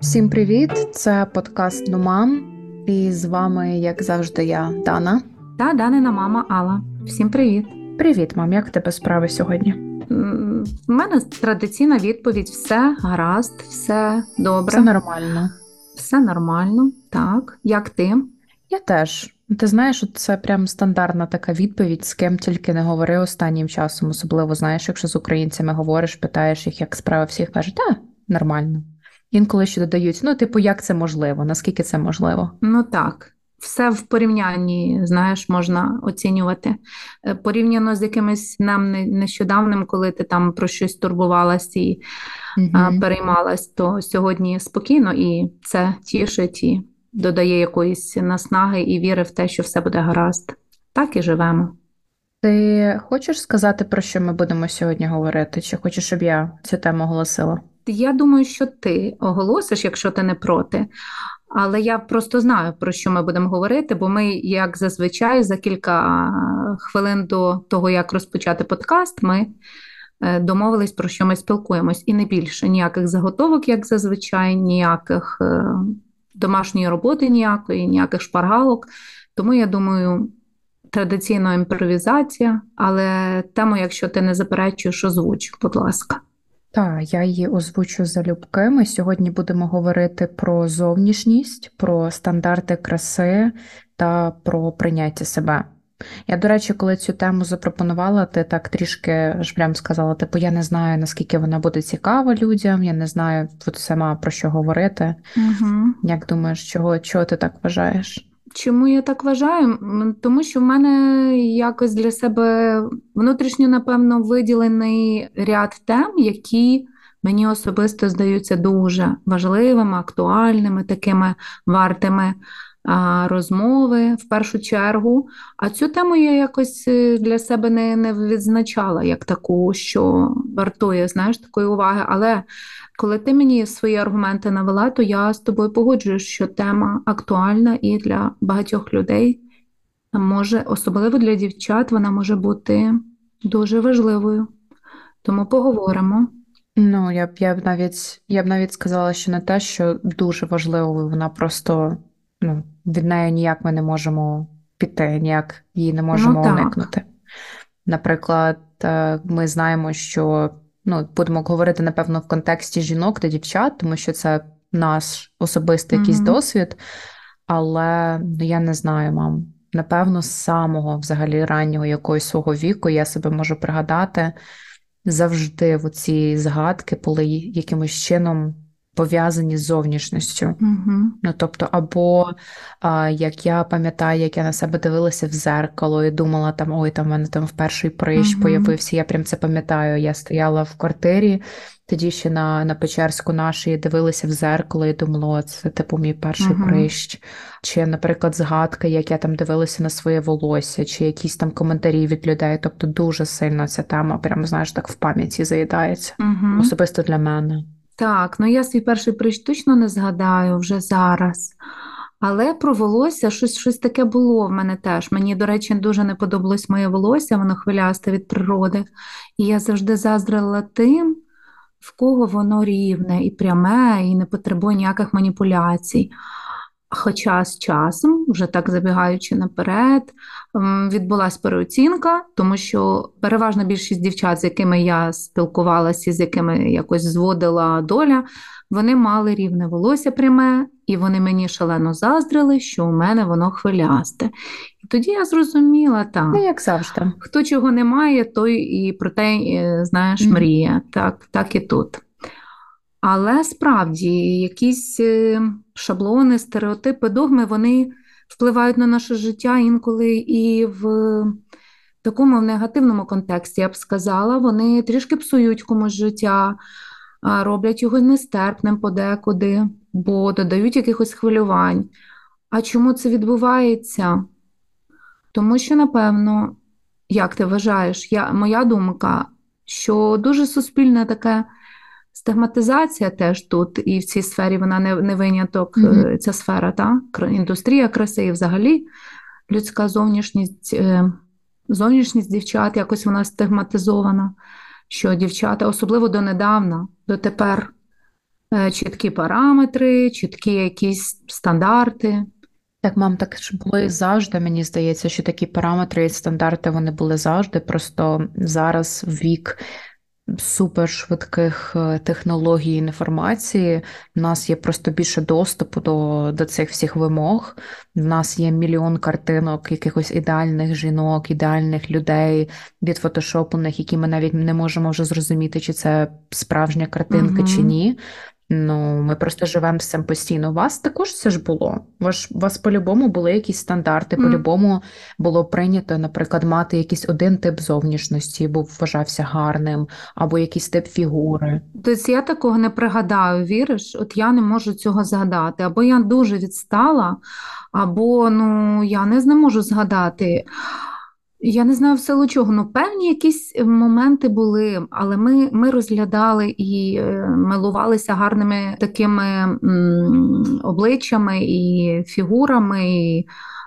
Всім привіт! Це подкаст Нумам. І з вами, як завжди, я Дана. Та Данина мама Алла. Всім привіт. Привіт, мам. Як тебе справи сьогодні? У мене традиційна відповідь: все гаразд, все добре. Все нормально. Все нормально, так. Як ти? Я теж. Ти знаєш, це прям стандартна така відповідь, з ким тільки не говори останнім часом. Особливо, знаєш, якщо з українцями говориш, питаєш їх, як справи всіх кажуть, та нормально. Інколи ще додають, ну, типу, як це можливо, наскільки це можливо? Ну так. Все в порівнянні, знаєш, можна оцінювати. Е, порівняно з якимось нам нещодавним, коли ти там про щось турбувалась і угу. переймалась, то сьогодні спокійно і це тішить і додає якоїсь наснаги і віри в те, що все буде гаразд. Так і живемо. Ти хочеш сказати, про що ми будемо сьогодні говорити? Чи хочеш, щоб я цю тему оголосила? Я думаю, що ти оголосиш, якщо ти не проти. Але я просто знаю, про що ми будемо говорити, бо ми, як зазвичай, за кілька хвилин до того, як розпочати подкаст, ми е, домовились, про що ми спілкуємось. І не більше ніяких заготовок, як зазвичай, ніяких е, домашньої роботи, ніякої, ніяких шпаргалок. Тому я думаю, традиційна імпровізація, але тему, якщо ти не заперечуєш, озвуч, будь ласка. Та, я її озвучу залюбки. Ми сьогодні будемо говорити про зовнішність, про стандарти краси та про прийняття себе. Я, до речі, коли цю тему запропонувала, ти так трішки ж прям сказала: типу, я не знаю, наскільки вона буде цікава людям, я не знаю от сама про що говорити. Угу. Як думаєш, чого, чого ти так вважаєш? Чому я так вважаю? Тому що в мене якось для себе внутрішньо, напевно, виділений ряд тем, які мені особисто здаються дуже важливими, актуальними, такими вартими розмови в першу чергу. А цю тему я якось е, для себе не не відзначала як таку, що вартує знаєш, такої уваги. Але коли ти мені свої аргументи навела, то я з тобою погоджуюсь, що тема актуальна і для багатьох людей може, особливо для дівчат, вона може бути дуже важливою. Тому поговоримо. Ну, я б я б навіть я б навіть сказала, що не те, що дуже важливо, вона просто ну, від неї ніяк ми не можемо піти, ніяк її не можемо ну, уникнути. Наприклад, е, ми знаємо, що ну, будемо говорити, напевно, в контексті жінок та дівчат, тому що це наш особистий якийсь mm-hmm. досвід, але ну, я не знаю, мам. Напевно, з самого взагалі раннього якогось свого віку я себе можу пригадати завжди в ці згадки були якимось чином пов'язані з зовнішністю. Угу. Ну, тобто, або а, як я пам'ятаю, як я на себе дивилася в зеркало і думала, там ой, там в мене там в перший прищ угу. появився. Я прям це пам'ятаю. Я стояла в квартирі, тоді ще на на Печерську нашій дивилася в зеркало і думала, це типу мій перший угу. прищ. Чи, наприклад, згадка, як я там дивилася на своє волосся, чи якісь там коментарі від людей. Тобто дуже сильно ця тема, прям знаєш, так в пам'яті заїдається. Особисто для мене. Так, ну я свій перший прищ точно не згадаю вже зараз. Але про волосся щось щось таке було в мене теж. Мені, до речі, дуже не подобалось моє волосся, воно хвилясте від природи. І я завжди заздрила тим, в кого воно рівне і пряме, і не потребує ніяких маніпуляцій. Хоча з часом, вже так забігаючи наперед, відбулася переоцінка, тому що переважна більшість дівчат, з якими я спілкувалася, з якими якось зводила доля, вони мали рівне волосся пряме, і вони мені шалено заздрили, що у мене воно хвилясте. І тоді я зрозуміла, так, ну, як завжди. хто чого не має, той і про те, знаєш, мріє. Так, Так і тут. Але справді якісь е, шаблони, стереотипи, догми вони впливають на наше життя інколи і в такому негативному контексті, я б сказала, вони трішки псують комусь життя, роблять його нестерпним подекуди, бо додають якихось хвилювань. А чому це відбувається? Тому що, напевно, як ти вважаєш, я, моя думка, що дуже суспільне таке Стигматизація теж тут, і в цій сфері вона не не виняток, mm-hmm. ця сфера, та індустрія краси і взагалі людська зовнішність е, зовнішність дівчат, якось вона стигматизована, що дівчата, особливо донедавна, дотепер е, чіткі параметри, чіткі якісь стандарти. Так, мам, так ж було завжди, мені здається, що такі параметри і стандарти вони були завжди. Просто зараз вік супершвидких е, технологій інформації. У нас є просто більше доступу до до цих всіх вимог. У нас є мільйон картинок, якихось ідеальних жінок, ідеальних людей, відфотошоплених, які ми навіть не можемо вже зрозуміти, чи це справжня картинка, угу. чи ні. Ну, ми просто живемо з цим постійно. У вас також це ж було. Ваш у вас по-любому були якісь стандарти, по-любому було прийнято, наприклад, мати якийсь один тип зовнішності, бо вважався гарним, або якийсь тип фігури. Тобто я такого не пригадаю, віриш? От я не можу цього згадати. Або я дуже відстала, або ну я не можу згадати. Я не знаю в силу чого, ну певні якісь моменти були, але ми ми розглядали і е, милувалися гарними такими обличчями і фігурами, і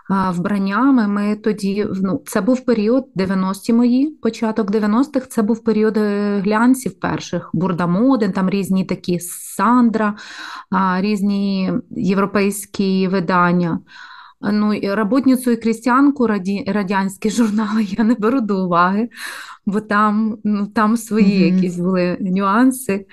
вбраннями. Ми тоді ну, це був період 90-ті мої, початок 90-х, це був період е, глянців перших, бурдамоден, там різні такі Сандра, різні європейські видання. Ну, Работницю і крістянку раді, радянські журнали я не беру до уваги, бо там ну, там свої mm-hmm. якісь були нюанси.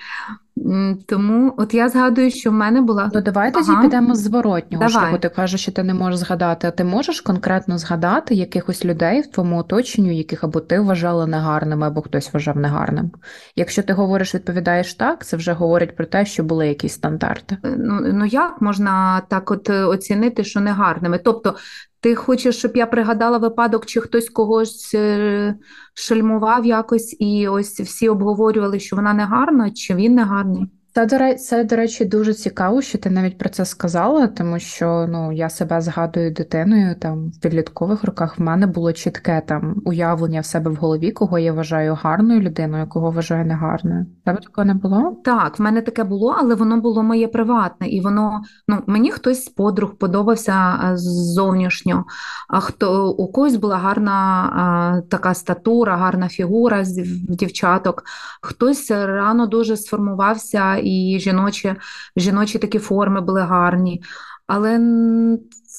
Тому от я згадую, що в мене була. Ну, давай тоді ага. підемо з зворотнього шляху. Ти кажеш, що ти не можеш згадати, а ти можеш конкретно згадати якихось людей в твоєму оточенню, яких або ти вважала негарними, або хтось вважав негарним. Якщо ти говориш, відповідаєш так, це вже говорить про те, що були якісь стандарти. Е, ну ну як можна так от е, оцінити, що негарними? Тобто ти хочеш, щоб я пригадала випадок, чи хтось когось е, шельмував якось, і ось всі обговорювали, що вона не гарна, чи він не гарний? Речі, це, до речі, дуже цікаво, що ти навіть про це сказала, тому що ну, я себе згадую дитиною там в підліткових роках. В мене було чітке там уявлення в себе в голові, кого я вважаю гарною людиною, кого вважаю негарною. Тебе такого не було? Так, в мене таке було, але воно було моє приватне, і воно ну мені хтось з подруг подобався зовнішньо. А хто у когось була гарна а, така статура, гарна фігура з дівчаток, хтось рано дуже сформувався і жіночі, жіночі такі форми були гарні. Але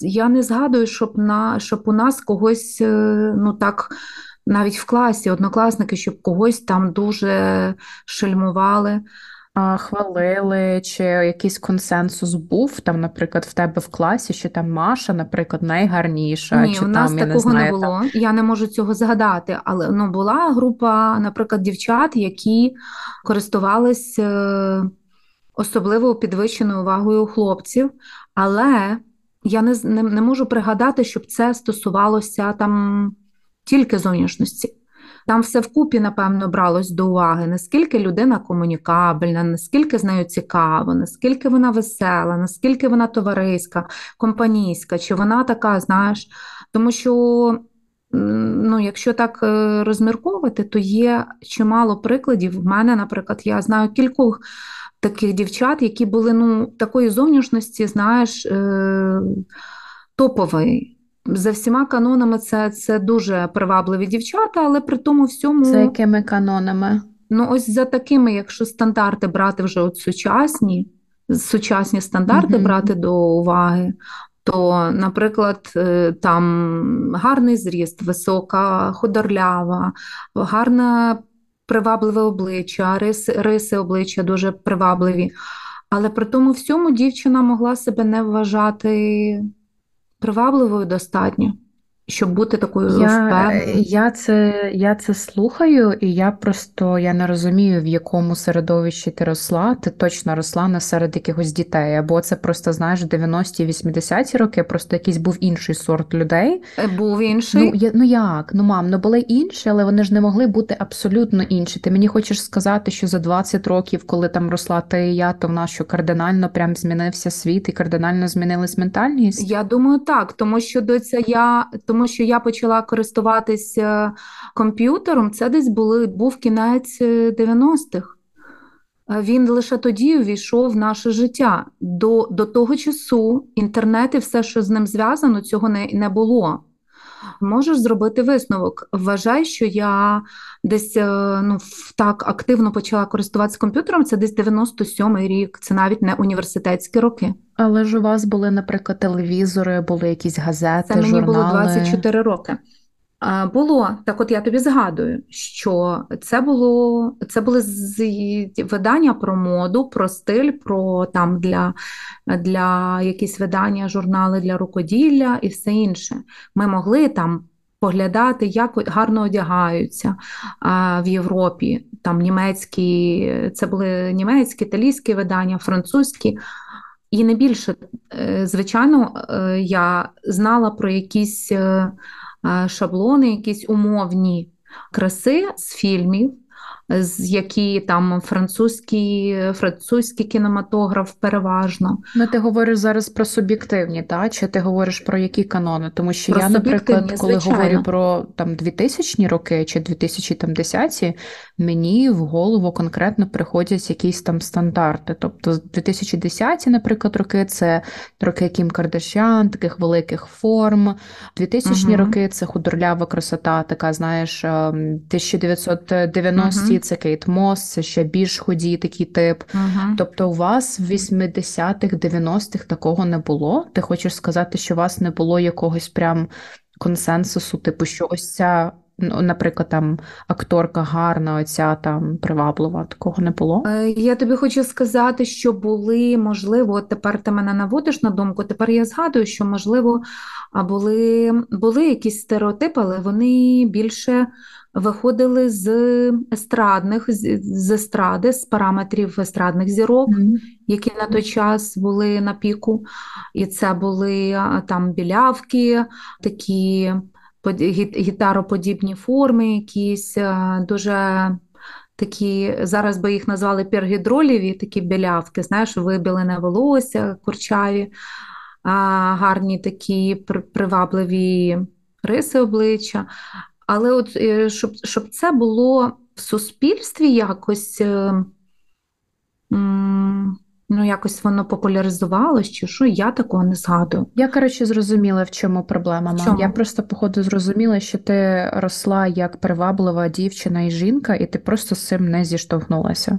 я не згадую, щоб на щоб у нас когось е, ну так. Навіть в класі однокласники, щоб когось там дуже шельмували. Хвалили, чи якийсь консенсус був там, наприклад, в тебе в класі, що там Маша, наприклад, найгарніша. Ні, чи у нас там, такого не, знаю, не було. Там... Я не можу цього згадати. Але ну, була група, наприклад, дівчат, які користувались е, особливо підвищеною увагою хлопців, але я не, не, не можу пригадати, щоб це стосувалося там тільки зовнішності. Там все вкупі, напевно, бралось до уваги, наскільки людина комунікабельна, наскільки з нею цікаво, наскільки вона весела, наскільки вона товариська, компанійська, чи вона така, знаєш, тому що. Ну, Якщо так е, розмірковувати, то є чимало прикладів. В мене, наприклад, я знаю кількох таких дівчат, які були ну, такої зовнішності, знаєш, е- топової. За всіма канонами це це дуже привабливі дівчата, але при тому всьому. За якими канонами? Ну, ось за такими, якщо стандарти брати вже от сучасні, сучасні стандарти mm брати до уваги, то, наприклад, е, там гарний зріст, висока, худорлява, гарна привабливе обличчя, риси, риси обличчя дуже привабливі. Але при тому всьому дівчина могла себе не вважати привабливою достатньо щоб бути такою я, впевненою? Я це я це слухаю, і я просто я не розумію, в якому середовищі ти росла. Ти точно росла не серед якихось дітей. Або це просто знаєш 90-ті, 80-ті роки, просто якийсь був інший сорт людей. Е, був інший? Ну я, ну як? Ну мам, ну були інші, але вони ж не могли бути абсолютно інші. Ти мені хочеш сказати, що за 20 років, коли там росла ти і я, то в нас що кардинально прям змінився світ і кардинально змінилась ментальність? Я думаю, так, тому що до це я тому тому що я почала користуватися комп'ютером, це десь були, був кінець 90-х. Е, Він лише тоді увійшов в наше життя. До до того часу інтернет і все, що з ним зв'язано, цього не не було. Можеш зробити висновок. Вважай, що я десь е, ну, так активно почала користуватися комп'ютером. Це десь 97-й рік, це навіть не університетські роки. Але ж у вас були, наприклад, телевізори, були якісь газети, Це мені журнали. було 24 роки. Було так, от я тобі згадую, що це було це були видання про моду, про стиль, про там для для якісь видання, журнали для рукоділля і все інше. Ми могли там поглядати, як гарно одягаються в Європі. Там німецькі, це були німецькі, італійські видання, французькі. І не більше, е, звичайно, е, я знала про якісь. Е, шаблони, якісь умовні краси з фільмів, які там французький французький кінематограф переважно. Ну, ти говориш зараз про суб'єктивні, та? чи ти говориш про які канони? Тому що про я, наприклад, коли звичайно. говорю про там 2000-ні роки чи 2010-ті, мені в голову конкретно приходять якісь там стандарти. Тобто 2010-ті, наприклад, роки це роки Кім Кардашян, таких великих форм. 2000-ні угу. роки це худорлява красота, така, знаєш, 1990-ті угу. Це Кейт Мос, це ще більш худі такий тип. Угу. Тобто, у вас в 80-х, 90-х такого не було. Ти хочеш сказати, що у вас не було якогось прям консенсусу, типу, що ось ця. Ну, наприклад, там акторка гарна, оця там приваблива, такого не було. Е, я тобі хочу сказати, що були, можливо, от тепер ти мене наводиш на думку. Тепер я згадую, що, можливо, були були якісь стереотипи, але вони більше виходили з естрадних, з естради, з параметрів естрадних зірок, mm-hmm. які на той час були на піку. І це були там білявки, такі гітароподібні форми, якісь дуже. Такі, зараз би їх назвали пергідроліві, такі білявки, знаєш, вибілене волосся, курчаві, гарні такі привабливі риси обличчя. Але от е, щоб щоб це було в суспільстві якось е, ну, якось воно популяризувалось, чи що, я такого не згадую. Я, коротше, зрозуміла, в чому проблема. В чому? Я просто, походу, зрозуміла, що ти росла як приваблива дівчина і жінка, і ти просто з цим не зіштовхнулася.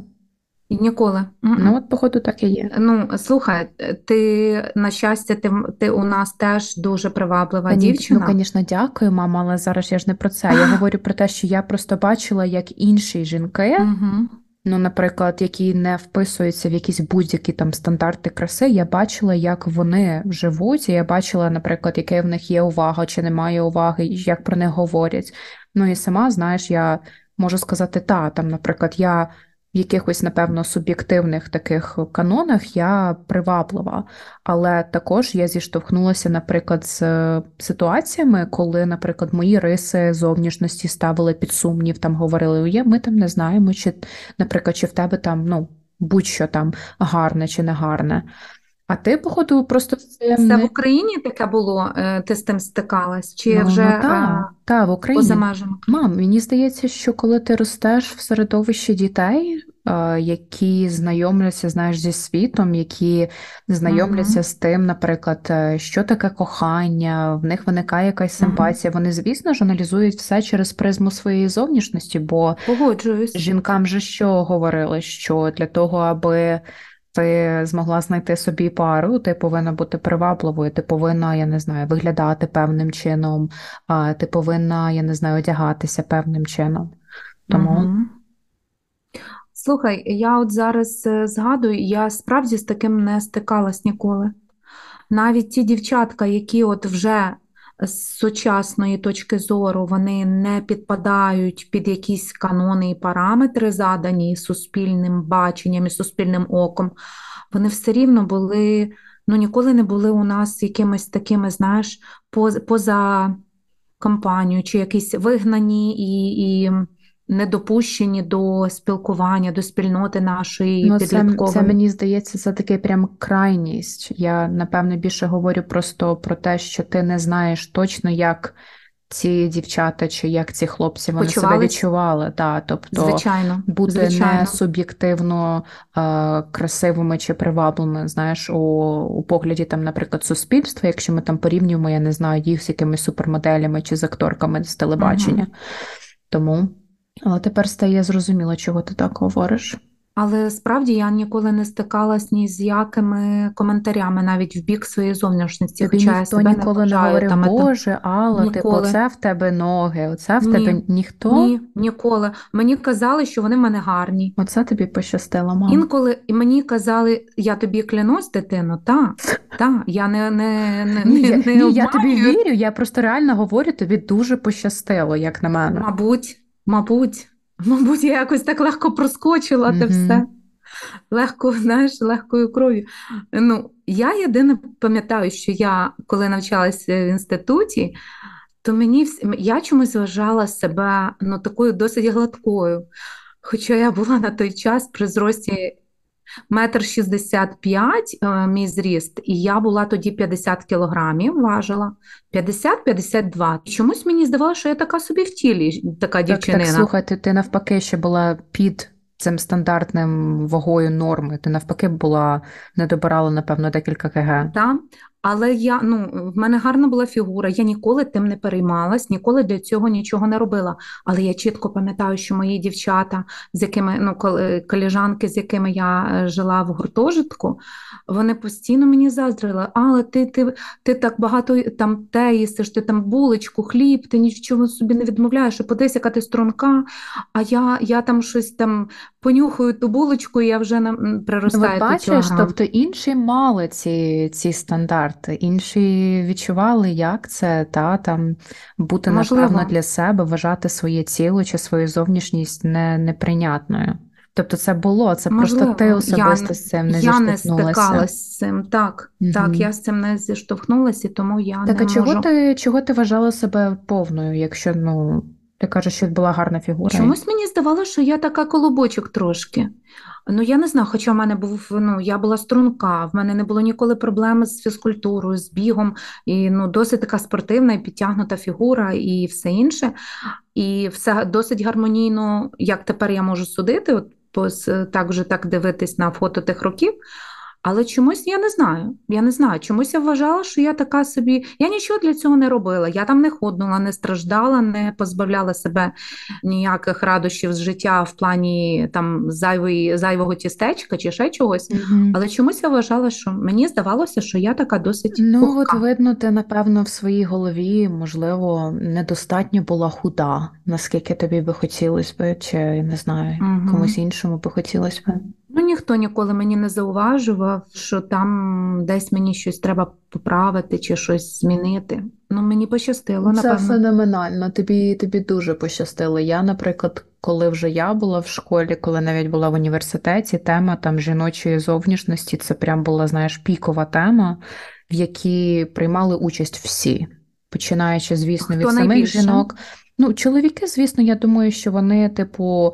Ніколи. Ну, от, походу, так і є. Ну, слухай, ти, на щастя, ти ти у нас теж дуже приваблива Та, дівчина. Ну, звісно, дякую, мама, але зараз я ж не про це. Я говорю про те, що я просто бачила, як інші жінки, угу. ну, наприклад, які не вписуються в якісь будь-які там стандарти краси, я бачила, як вони живуть, і я бачила, наприклад, яке в них є увага чи немає уваги, як про них говорять. Ну і сама, знаєш, я можу сказати, та, там, наприклад, я в якихось, напевно, суб'єктивних таких канонах я приваблива, але також я зіштовхнулася, наприклад, з ситуаціями, коли, наприклад, мої риси зовнішності ставили під сумнів, там говорили, є, ми там не знаємо, чи, наприклад, чи в тебе там ну, будь-що там гарне чи не гарне. А ти, походу, просто це не... в Україні таке було, е, ти з тим стикалась? Чи ну, вже ну, та, та, в Україні. поза межами? Мам, мені здається, що коли ти ростеш в середовищі дітей, е, які знайомляться, знаєш, зі світом, які знайомляться uh-huh. з тим, наприклад, е, що таке кохання, в них виникає якась симпатія. Uh-huh. Вони, звісно ж, аналізують все через призму своєї зовнішності, бо Погоджуюсь. жінкам же що говорили, що для того, аби ти змогла знайти собі пару, ти повинна бути привабливою, ти повинна, я не знаю, виглядати певним чином, ти повинна, я не знаю, одягатися певним чином. Тому. Угу. Слухай, я от зараз е, згадую, я справді з таким не стикалась ніколи. Навіть ті дівчатка, які от вже з сучасної точки зору вони не підпадають під якісь канони і параметри, задані суспільним баченням і суспільним оком, вони все рівно були, ну ніколи не були у нас якимись такими, знаєш, поза компанію, чи якісь вигнані і. і не допущені до спілкування, до спільноти нашої ну, підліткової. Це, це мені здається, це таке прям крайність. Я напевно більше говорю просто про те, що ти не знаєш точно, як ці дівчата чи як ці хлопці вони себе відчували. Да, тобто звичайно, бути звичайно. не суб'єктивно е, красивими чи привабливими, знаєш, у, у погляді там, наприклад, суспільства, якщо ми там порівнюємо, я не знаю, їх з якимись супермоделями чи з акторками з телебачення. Угу. Тому, але тепер стає зрозуміло, чого ти так говориш. Але справді я ніколи не стикалась ні з якими коментарями навіть в бік своєї зовнішності. Тобі хоча ніхто я ніколи не, не говорив, там, Боже, Алла, типу, оце в тебе ноги, оце в Ні. тебе ніхто? Ні, ніколи. Мені казали, що вони в мене гарні. Оце тобі пощастило, мама. Інколи і мені казали, я тобі клянусь, дитино, та, та, я не не, не, ні, не, не ні, я тобі вірю, я просто реально говорю, тобі дуже пощастило, як на мене. Мабуть, мабуть. Мабуть, я якось так легко проскочила те все. Легко, знаєш, легкою кров'ю. Ну, Я єдине пам'ятаю, що я, коли навчалася в інституті, то мені я чомусь вважала себе ну, такою досить гладкою. Хоча я була на той час при зрості метр шістдесят п'ять е, мій зріст, і я була тоді 50 кілограмів, важила 50-52. Чомусь мені здавалося, що я така собі в тілі, така дівчинина. Так, так, слухайте, ти навпаки ще була під цим стандартним вагою норми. Ти навпаки була не добирала, напевно, декілька кг. Так, але я ну в мене гарна була фігура, я ніколи тим не переймалась, ніколи для цього нічого не робила. Але я чітко пам'ятаю, що мої дівчата, з якими ну коліжанки, з якими я е, жила в гуртожитку, вони постійно мені заздрили. Але ти ти, ти так багато там те їстиш, ти там булочку, хліб, ти нічого собі не відмовляєш. Подивись, яка ти струнка, а я я там щось там понюхаю ту булочку, і я вже на приростаю. Бачиш, тобто інші мали ці, ці стандарти. Інші відчували, як це та там бути Можливо. напевно для себе, вважати своє тіло чи свою зовнішність не, неприйнятною. Тобто це було, це Можливо. просто ти особисто я, з цим не я не стикалася з цим. Так, угу. так, я з цим не зіштовхнулася, тому я так, не а чого ти чого ти вважала себе повною, якщо ну ти кажеш, що була гарна фігура? Чомусь мені здавалося, що я така колобочок трошки. Ну, я не знаю, хоча в мене був, ну, я була струнка, в мене не було ніколи проблем з фізкультурою, з бігом, і ну, досить така спортивна і підтягнута фігура і все інше. І все досить гармонійно, як тепер я можу судити, от так вже так дивитись на фото тих років. Але чомусь я не знаю. Я не знаю. Чомусь я вважала, що я така собі. Я нічого для цього не робила. Я там не ходнула, не страждала, не позбавляла себе ніяких радощів з життя в плані там зайвої, зайвого тістечка чи ще чогось. mm Але чомусь я вважала, що мені здавалося, що я така досить. Ну пухка. от видно, ти напевно в своїй голові, можливо, недостатньо була худа, наскільки тобі би хотілося би, чи не знаю, mm комусь іншому би хотілося би. Ну, ніхто ніколи мені не зауважував, що там десь мені щось треба поправити чи щось змінити. Ну, мені пощастило. Це напевно. феноменально. Тобі тобі дуже пощастило. Я, наприклад, коли вже я була в школі, коли навіть була в університеті, тема там жіночої зовнішності це прям була, знаєш, пікова тема, в якій приймали участь всі, починаючи, звісно, Хто від самих найбільше? жінок. Ну, чоловіки, звісно, я думаю, що вони, типу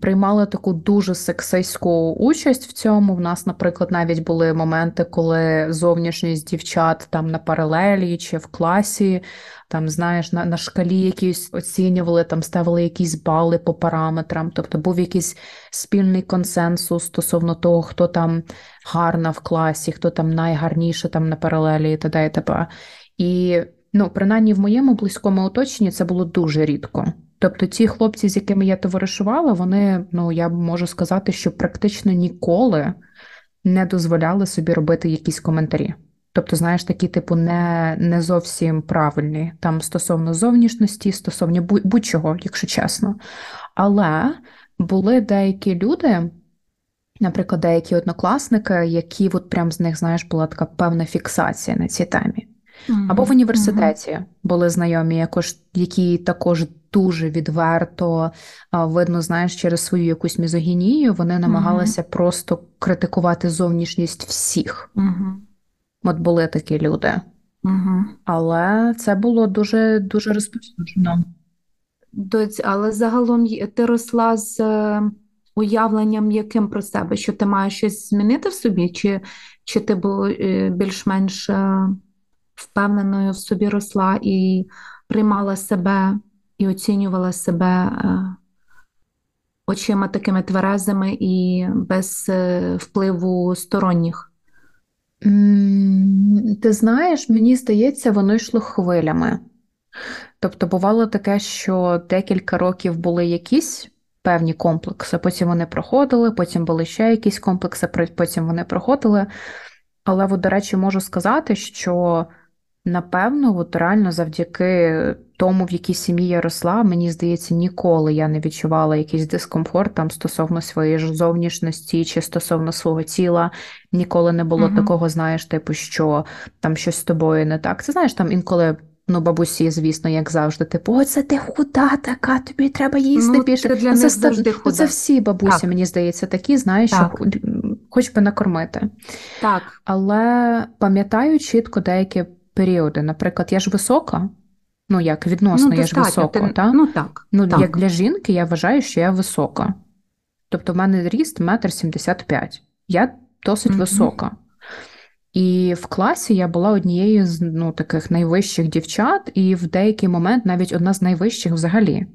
приймали таку дуже сексистську участь в цьому. В нас, наприклад, навіть були моменти, коли зовнішність дівчат там на паралелі чи в класі, там, знаєш, на на шкалі якісь оцінювали, там ставили якісь бали по параметрам. Тобто був якийсь спільний консенсус стосовно того, хто там гарна в класі, хто там найгарніше там на паралелі і т.д. і т.п. І ну, принаймні в моєму близькому оточенні це було дуже рідко. Тобто ті хлопці, з якими я товаришувала, вони, ну я можу сказати, що практично ніколи не дозволяли собі робити якісь коментарі. Тобто, знаєш, такі, типу, не не зовсім правильні там стосовно зовнішності, стосовно будь-чого, якщо чесно. Але були деякі люди, наприклад, деякі однокласники, які от прям з них, знаєш, була така певна фіксація на цій темі. Або в університеті були знайомі, які також дуже відверто видно, знаєш, через свою якусь мізогінію вони намагалися mm-hmm. просто критикувати зовнішність всіх. От були такі люди. Але це було дуже дуже розповсюджено. Але загалом ти росла з е, уявленням яким про себе, що ти маєш щось змінити в собі, чи чи ти був е, більш-менш е, впевненою в собі росла і приймала себе і оцінювала себе е, очима такими тверезими і без е, впливу сторонніх? Ти знаєш, мені здається, воно йшло хвилями. Тобто, бувало таке, що декілька років були якісь певні комплекси, потім вони проходили, потім були ще якісь комплекси, потім вони проходили. Але, от, до речі, можу сказати, що напевно, от реально завдяки тому, в якій сім'ї я росла, мені здається, ніколи я не відчувала якийсь дискомфорт там стосовно своєї ж зовнішності чи стосовно свого тіла. Ніколи не було uh такого, знаєш, типу, що там щось з тобою не так. Це знаєш, там інколи. Ну, бабусі, звісно, як завжди, типу, оце ти худа така, тобі треба їсти ну, більше. Для це, завжди худа. це всі бабусі, так. мені здається, такі, знаєш, так. що хоч би накормити. Так. Але пам'ятаю чітко деякі періоди. Наприклад, я ж висока, ну як відносно, ну, я ж висока. Ти... Та? Ну, так. Ну, так. Як для жінки, я вважаю, що я висока. Тобто, в мене ріст метр сімдесят п'ять. Я досить mm-hmm. висока. І в класі я була однією з ну, таких найвищих дівчат, і в деякий момент навіть одна з найвищих взагалі.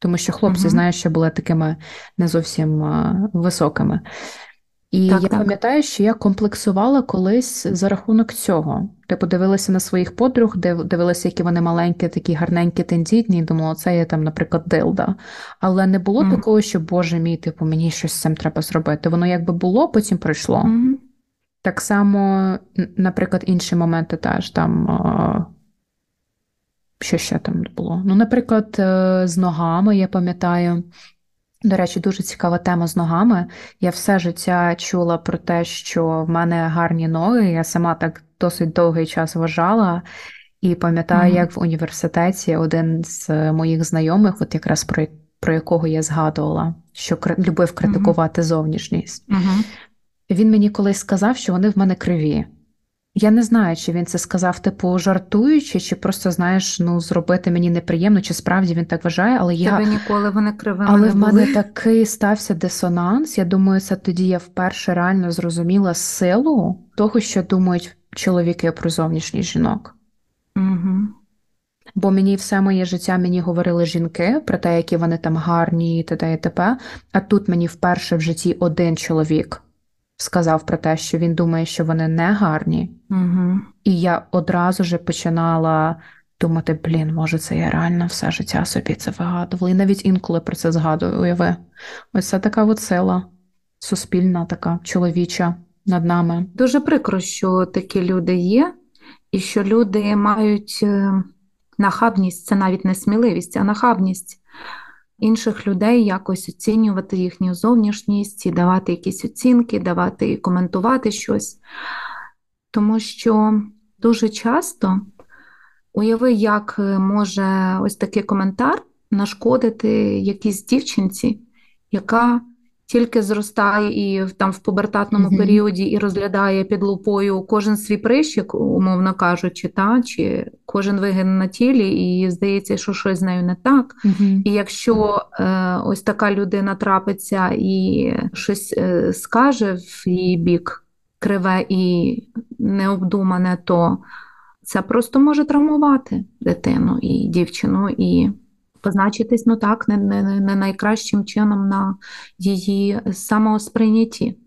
Тому що хлопці, mm-hmm. знаєш, що були такими не зовсім високими. І так, я так. пам'ятаю, що я комплексувала колись за рахунок цього. Типу, дивилася на своїх подруг, дивилася, які вони маленькі, такі гарненькі, тендітні, і думала, це є там, наприклад, дилда. Але не було mm. такого, що, Боже мій, типу, мені щось з цим треба зробити. Воно якби було, потім пройшло. Mm. Так само, наприклад, інші моменти теж там. Що ще там було? Ну, наприклад, е, з ногами, я пам'ятаю. До речі, дуже цікава тема з ногами. Я все життя чула про те, що в мене гарні ноги. Я сама так досить довгий час вважала. І пам'ятаю, mm-hmm. як в університеті один з моїх знайомих, от якраз про про якого я згадувала, що любив критикувати mm-hmm. зовнішність. Mm-hmm. Він мені колись сказав, що вони в мене криві. Я не знаю, чи він це сказав, типу, жартуючи, чи просто, знаєш, ну, зробити мені неприємно, чи справді він так вважає, але я. Тебе ніколи вони кривими Але не в мене були. такий стався дисонанс. Я думаю, це тоді я вперше реально зрозуміла силу того, що думають чоловіки про зовнішніх жінок. Угу. Бо мені все моє життя мені говорили жінки про те, які вони там гарні, і т.д. і т.п. А тут мені вперше в житті один чоловік сказав про те, що він думає, що вони не гарні. Угу. І я одразу ж починала думати: блін, може, це я реально все життя собі це вигадувала. І навіть інколи про це згадую, уяви. Ось це така от сила суспільна, така чоловіча над нами. Дуже прикро, що такі люди є, і що люди мають е, нахабність, це навіть не сміливість, а нахабність інших людей, якось оцінювати їхню зовнішність і давати якісь оцінки, давати і коментувати щось. Тому що дуже часто уяви, як може ось такий коментар нашкодити якійсь дівчинці, яка тільки зростає і там в пубертатному mm-hmm. періоді і розглядає під лупою кожен свій прищик, умовно кажучи, та, чи кожен вигин на тілі, і здається, що щось з нею не так. Mm-hmm. І якщо е, ось така людина трапиться і щось е, скаже в її бік криве і необдумане, то це просто може травмувати дитину і дівчину. і позначитись ну так, не, не, не найкращим чином на її самосприйнятті.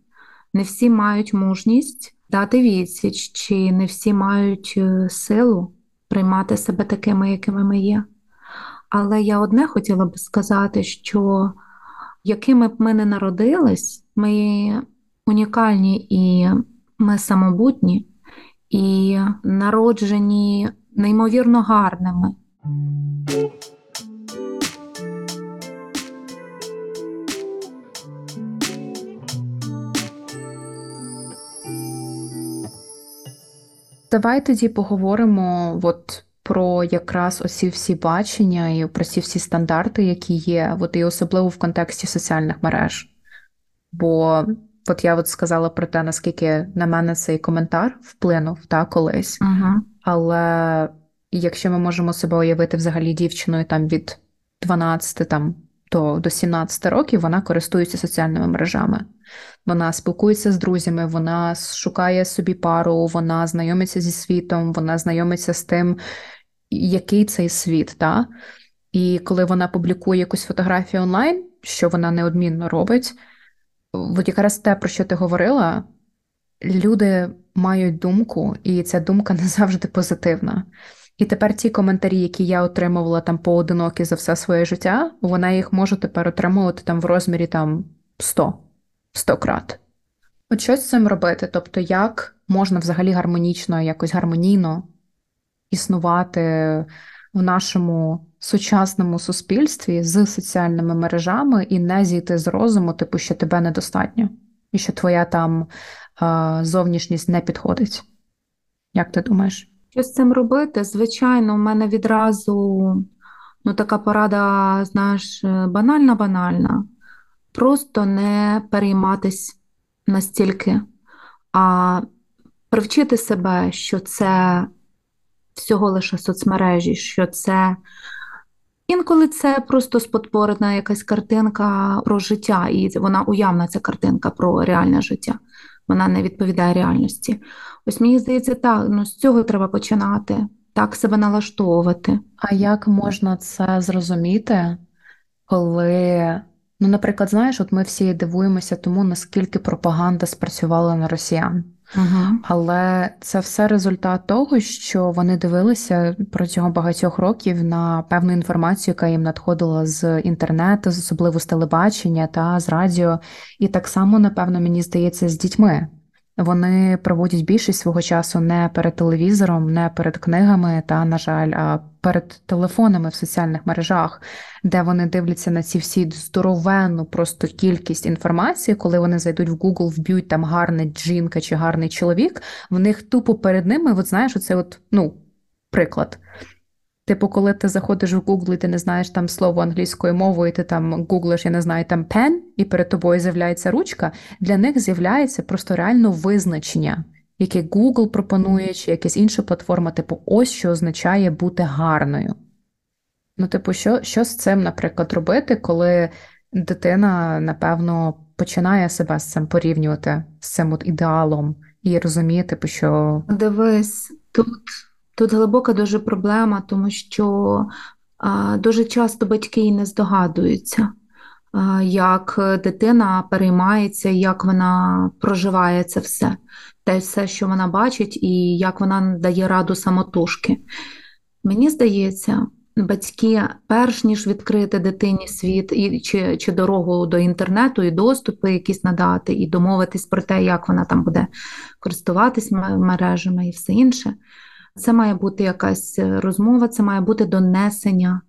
Не всі мають мужність дати відсіч, чи не всі мають е, силу приймати себе такими, якими ми є. Але я одне хотіла би сказати, що якими б ми не народились, ми унікальні і ми самобутні, і народжені неймовірно гарними. Давай тоді поговоримо от про якраз оці всі бачення і про ці всі стандарти, які є, от і особливо в контексті соціальних мереж. Бо от я от сказала про те, наскільки на мене цей коментар вплинув та, колись. uh Але якщо ми можемо себе уявити взагалі дівчиною там від 12 там, до, до 17 років, вона користується соціальними мережами. Вона спілкується з друзями, вона шукає собі пару, вона знайомиться зі світом, вона знайомиться з тим, який цей світ. Та? І коли вона публікує якусь фотографію онлайн, що вона неодмінно робить, от якраз те, про що ти говорила, люди мають думку, і ця думка не завжди позитивна. І тепер ті коментарі, які я отримувала там поодинокі за все своє життя, вона їх може тепер отримувати там в розмірі там 100, 100 крат. От щось з цим робити. Тобто, як можна взагалі гармонічно, якось гармонійно існувати в нашому сучасному суспільстві з соціальними мережами і не зійти з розуму, типу, що тебе недостатньо, і що твоя там зовнішність не підходить. Як ти думаєш? Що з цим робити? Звичайно, в мене відразу ну, така порада, знаєш, банальна, банальна. Просто не перейматись настільки, а привчити себе, що це всього лише соцмережі, що це інколи це просто спотворена якась картинка про життя, і вона уявна ця картинка про реальне життя. Вона не відповідає реальності. Ось мені здається, так, ну з цього треба починати, так себе налаштовувати. А як можна це зрозуміти, коли Ну, наприклад, знаєш, от ми всі дивуємося тому, наскільки пропаганда спрацювала на росіян. Але це все результат того, що вони дивилися протягом багатьох років на певну інформацію, яка їм надходила з інтернету, особливо з телебачення та з радіо. І так само, напевно, мені здається, з дітьми. Вони проводять більшість свого часу не перед телевізором, не перед книгами, та, на жаль, а перед телефонами в соціальних мережах, де вони дивляться на ці всі здоровенну просто кількість інформації, коли вони зайдуть в Google, вб'ють там гарна жінка чи гарний чоловік, в них тупо перед ними, от знаєш, оце от, ну, приклад. Типу, коли ти заходиш в Google і ти не знаєш там слово англійською мовою, і ти там гуглиш, я не знаю, там pen, і перед тобою з'являється ручка, для них з'являється просто реально визначення, яке Google пропонує, чи якась інша платформа, типу, ось що означає бути гарною. Ну, типу, що що з цим, наприклад, робити, коли дитина, напевно, починає себе з цим порівнювати, з цим от ідеалом, і розуміє, типу, що. Дивись, тут. Тут глибока дуже проблема, тому що а, дуже часто батьки не здогадуються, а, як дитина переймається, як вона проживає це все, те все, що вона бачить, і як вона дає раду самотужки. Мені здається, батьки, перш ніж відкрити дитині світ і чи, чи дорогу до інтернету, і доступи якісь надати, і домовитись про те, як вона там буде користуватись мережами і все інше. Це має бути якась е, розмова, це має бути донесення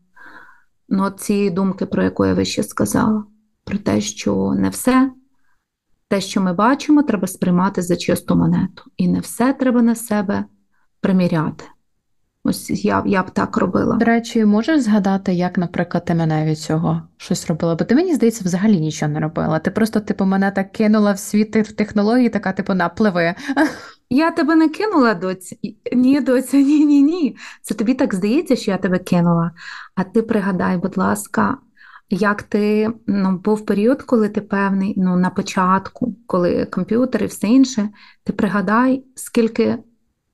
ну, цієї думки, про яку я вище сказала, про те, що не все, те, що ми бачимо, треба сприймати за чисту монету. І не все треба на себе приміряти. Ось я я б так робила. До речі, можеш згадати, як, наприклад, ти мене від цього щось робила? Бо ти мені здається, взагалі нічого не робила. Ти просто, типу, мене так кинула в світ в технології, така, типу, напливи. Я тебе не кинула, доці. Ні, доця, ні, ні, ні. Це тобі так здається, що я тебе кинула. А ти пригадай, будь ласка, як ти ну, був період, коли ти певний, ну, на початку, коли комп'ютер і все інше, ти пригадай, скільки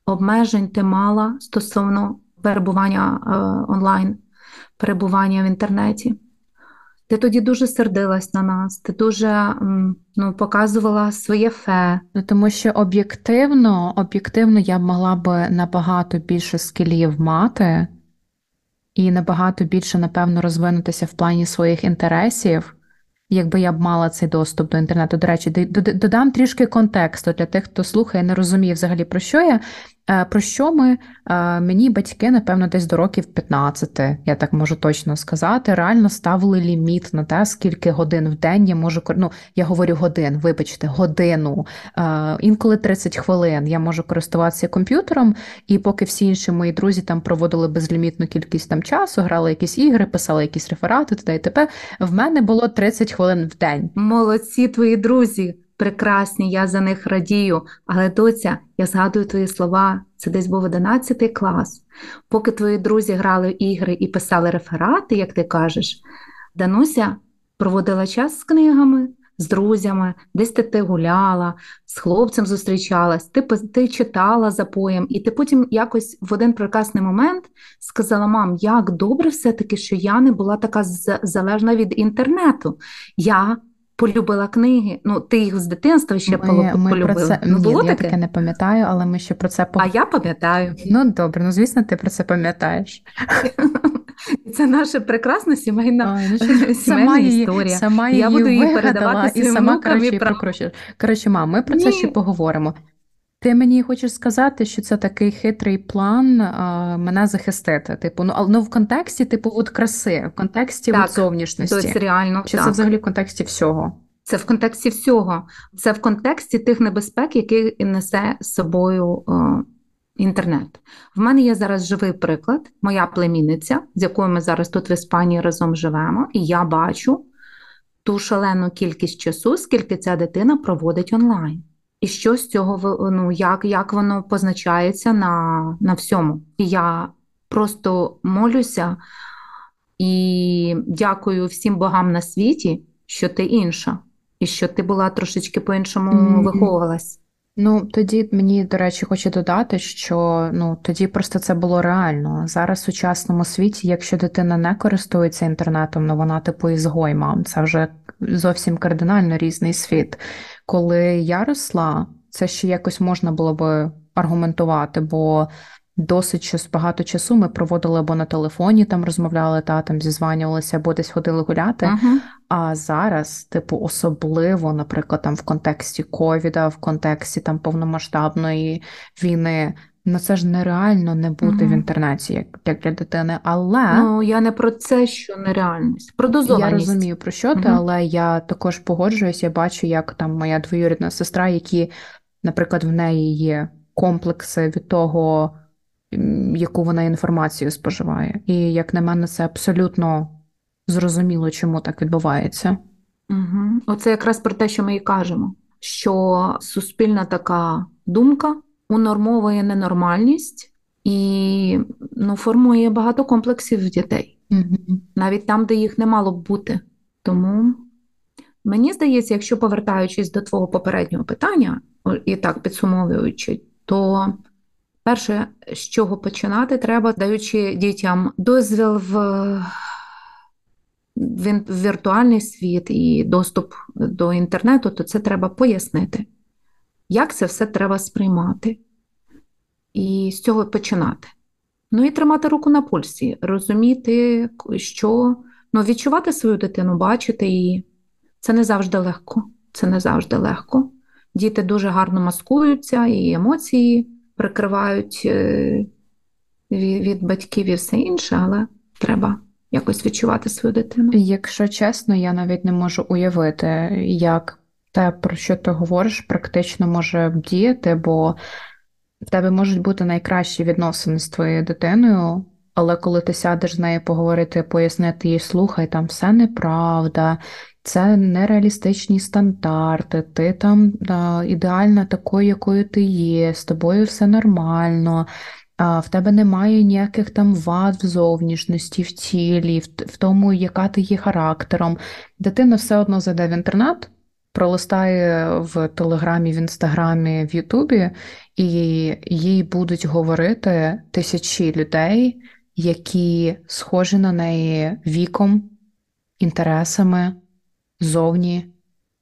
обмежень ти мала стосовно перебування е, онлайн, перебування в інтернеті. Ти тоді дуже сердилась на нас, ти дуже ну, показувала своє фе. Ну, тому що об'єктивно, об'єктивно я б могла б набагато більше скілів мати і набагато більше, напевно, розвинутися в плані своїх інтересів, якби я б мала цей доступ до інтернету. До речі, додам трішки контексту для тих, хто слухає, не розуміє взагалі про що я. Е, про що ми е, мені батьки, напевно, десь до років 15, я так можу точно сказати, реально ставили ліміт на те, скільки годин в день я можу ну, я говорю годин, вибачте, годину, е, інколи 30 хвилин я можу користуватися комп'ютером, і поки всі інші мої друзі там проводили безлімітну кількість там часу, грали якісь ігри, писали якісь реферати, т.д. і т.п. В мене було 30 хвилин в день. Молодці твої друзі прекрасні, я за них радію. Але доця, я згадую твої слова, це десь був 11 клас. Поки твої друзі грали ігри і писали реферати, як ти кажеш, Дануся проводила час з книгами, з друзями, десь ти, ти гуляла, з хлопцем зустрічалась, ти ти читала за поєм, і ти потім якось в один прекрасний момент сказала: Мам, як добре все-таки, що я не була така залежна від інтернету. Я полюбила книги. Ну, ти їх з дитинства ще ми, полюбила. Ми про це... Ну, було Ні, таке? Я таке не пам'ятаю, але ми ще про це А я пам'ятаю. Ну добре, ну звісно, ти про це пам'ятаєш. Це наша прекрасна сімейна Ой, ну, сама історія. Сама я буду її передавати і сама коротше, про... коротше, мам, ми про це ще поговоримо. Ти мені хочеш сказати, що це такий хитрий план а, мене захистити. Типу, ну ну в контексті, типу, от краси, в контексті так, от зовнішності. Тобто реально, Чи так. це взагалі в контексті всього? Це в контексті всього. Це в контексті тих небезпек, які несе з собою о, інтернет. В мене є зараз живий приклад, моя племінниця, з якою ми зараз тут в Іспанії разом живемо, і я бачу ту шалену кількість часу, скільки ця дитина проводить онлайн. І що з цього ну, як як воно позначається на на всьому. І я просто молюся і дякую всім богам на світі, що ти інша, і що ти була трошечки по-іншому mm-hmm. виховувалась. Ну, тоді мені, до речі, хочу додати, що ну тоді просто це було реально. Зараз в сучасному світі, якщо дитина не користується інтернетом, ну вона типу ізгой мам. Це вже зовсім кардинально різний світ. Коли я росла, це ще якось можна було би аргументувати, бо досить багато часу ми проводили або на телефоні, там розмовляли та там зізванювалися, або десь ходили гуляти. Uh-huh. А зараз, типу, особливо, наприклад, там в контексті ковіда, в контексті там повномасштабної війни. Ну це ж нереально не бути uh-huh. в інтернеті як, як для дитини. Але ну я не про це, що нереальність, про дозованість. Я розумію про що ти, але я також погоджуюсь, я бачу, як там моя двоюрідна сестра, які, наприклад, в неї є комплекси від того яку вона інформацію споживає. І, як на мене, це абсолютно зрозуміло, чому так відбувається. Угу. Оце якраз про те, що ми і кажемо, що суспільна така думка унормовує ненормальність і ну, формує багато комплексів в дітей, угу. навіть там, де їх не мало б бути. Тому мені здається, якщо повертаючись до твого попереднього питання, і так підсумовуючи, то Перше, з чого починати, треба, даючи дітям дозвіл в в віртуальний світ і доступ до інтернету, то це треба пояснити, як це все треба сприймати. І з цього починати. Ну і тримати руку на пульсі, розуміти, що ну, відчувати свою дитину, бачити її. Це не завжди легко. Це не завжди легко. Діти дуже гарно маскуються, і емоції прикривають е, від батьків і все інше, але треба якось відчувати свою дитину. Якщо чесно, я навіть не можу уявити, як те, про що ти говориш, практично може діяти, бо в тебе можуть бути найкращі відносини з твоєю дитиною. Але коли ти сядеш з нею поговорити, пояснити їй, слухай, там все неправда, це нереалістичні стандарти, ти там да, ідеальна такою, якою ти є, з тобою все нормально, в тебе немає ніяких там вад в зовнішності, в тілі, в, тому, яка ти є характером. Дитина все одно зайде в інтернет, пролистає в Телеграмі, в Інстаграмі, в Ютубі, і їй будуть говорити тисячі людей, які схожі на неї віком, інтересами зовні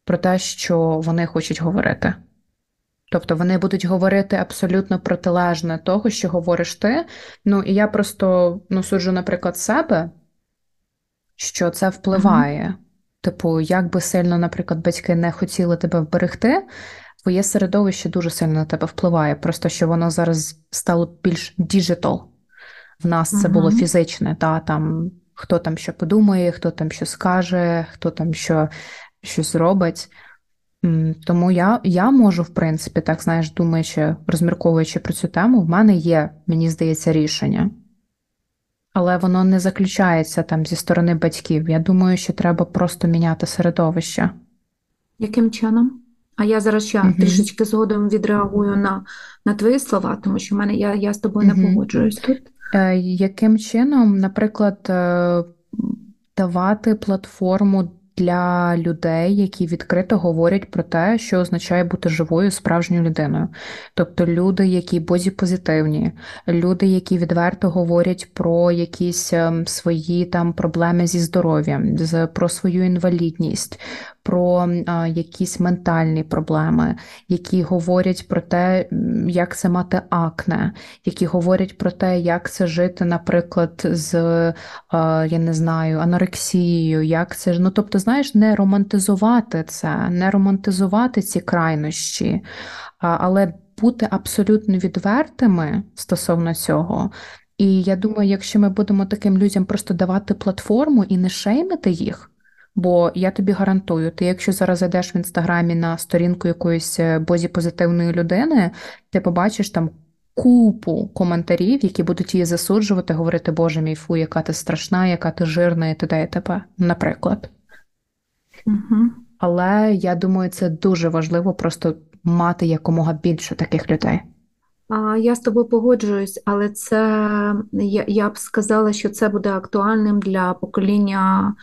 про те, що вони хочуть говорити. Тобто вони будуть говорити абсолютно протилежне того, що говориш ти. Ну, і я просто ну, суджу, наприклад, себе, що це впливає. Типу, як би сильно, наприклад, батьки не хотіли тебе вберегти, твоє середовище дуже сильно на тебе впливає. Просто що воно зараз стало більш digital. В нас це було фізичне, та там хто там що подумає, хто там що скаже, хто там що щось робить. Тому я я можу, в принципі, так знаєш, думаючи, розмірковуючи про цю тему, в мене є, мені здається, рішення. Але воно не заключається там зі сторони батьків. Я думаю, що треба просто міняти середовище. Яким чином? А я зараз ще угу. трішечки згодом відреагую на на твої слова, тому що в мене я я з тобою угу. не погоджуюсь тут. Е, яким чином, наприклад, е, давати платформу для людей, які відкрито говорять про те, що означає бути живою справжньою людиною. Тобто люди, які бодіпозитивні, люди, які відверто говорять про якісь ем, свої там проблеми зі здоров'ям, про свою інвалідність, про якісь ментальні проблеми, які говорять про те, як це мати акне, які говорять про те, як це жити, наприклад, з я не знаю, анорексією, як це ну тобто, знаєш, не романтизувати це, не романтизувати ці крайнощі, але бути абсолютно відвертими стосовно цього. І я думаю, якщо ми будемо таким людям просто давати платформу і не шеймити їх. Бо я тобі гарантую, ти, якщо зараз зайдеш в інстаграмі на сторінку якоїсь е, бозі-позитивної людини, ти побачиш там купу коментарів, які будуть її засуджувати, говорити, Боже мій фу, яка ти страшна, яка ти жирна, і т.д. і т.п., наприклад. Угу. Але я думаю, це дуже важливо просто мати якомога більше таких людей. Я з тобою погоджуюсь, але це я, я б сказала, що це буде актуальним для покоління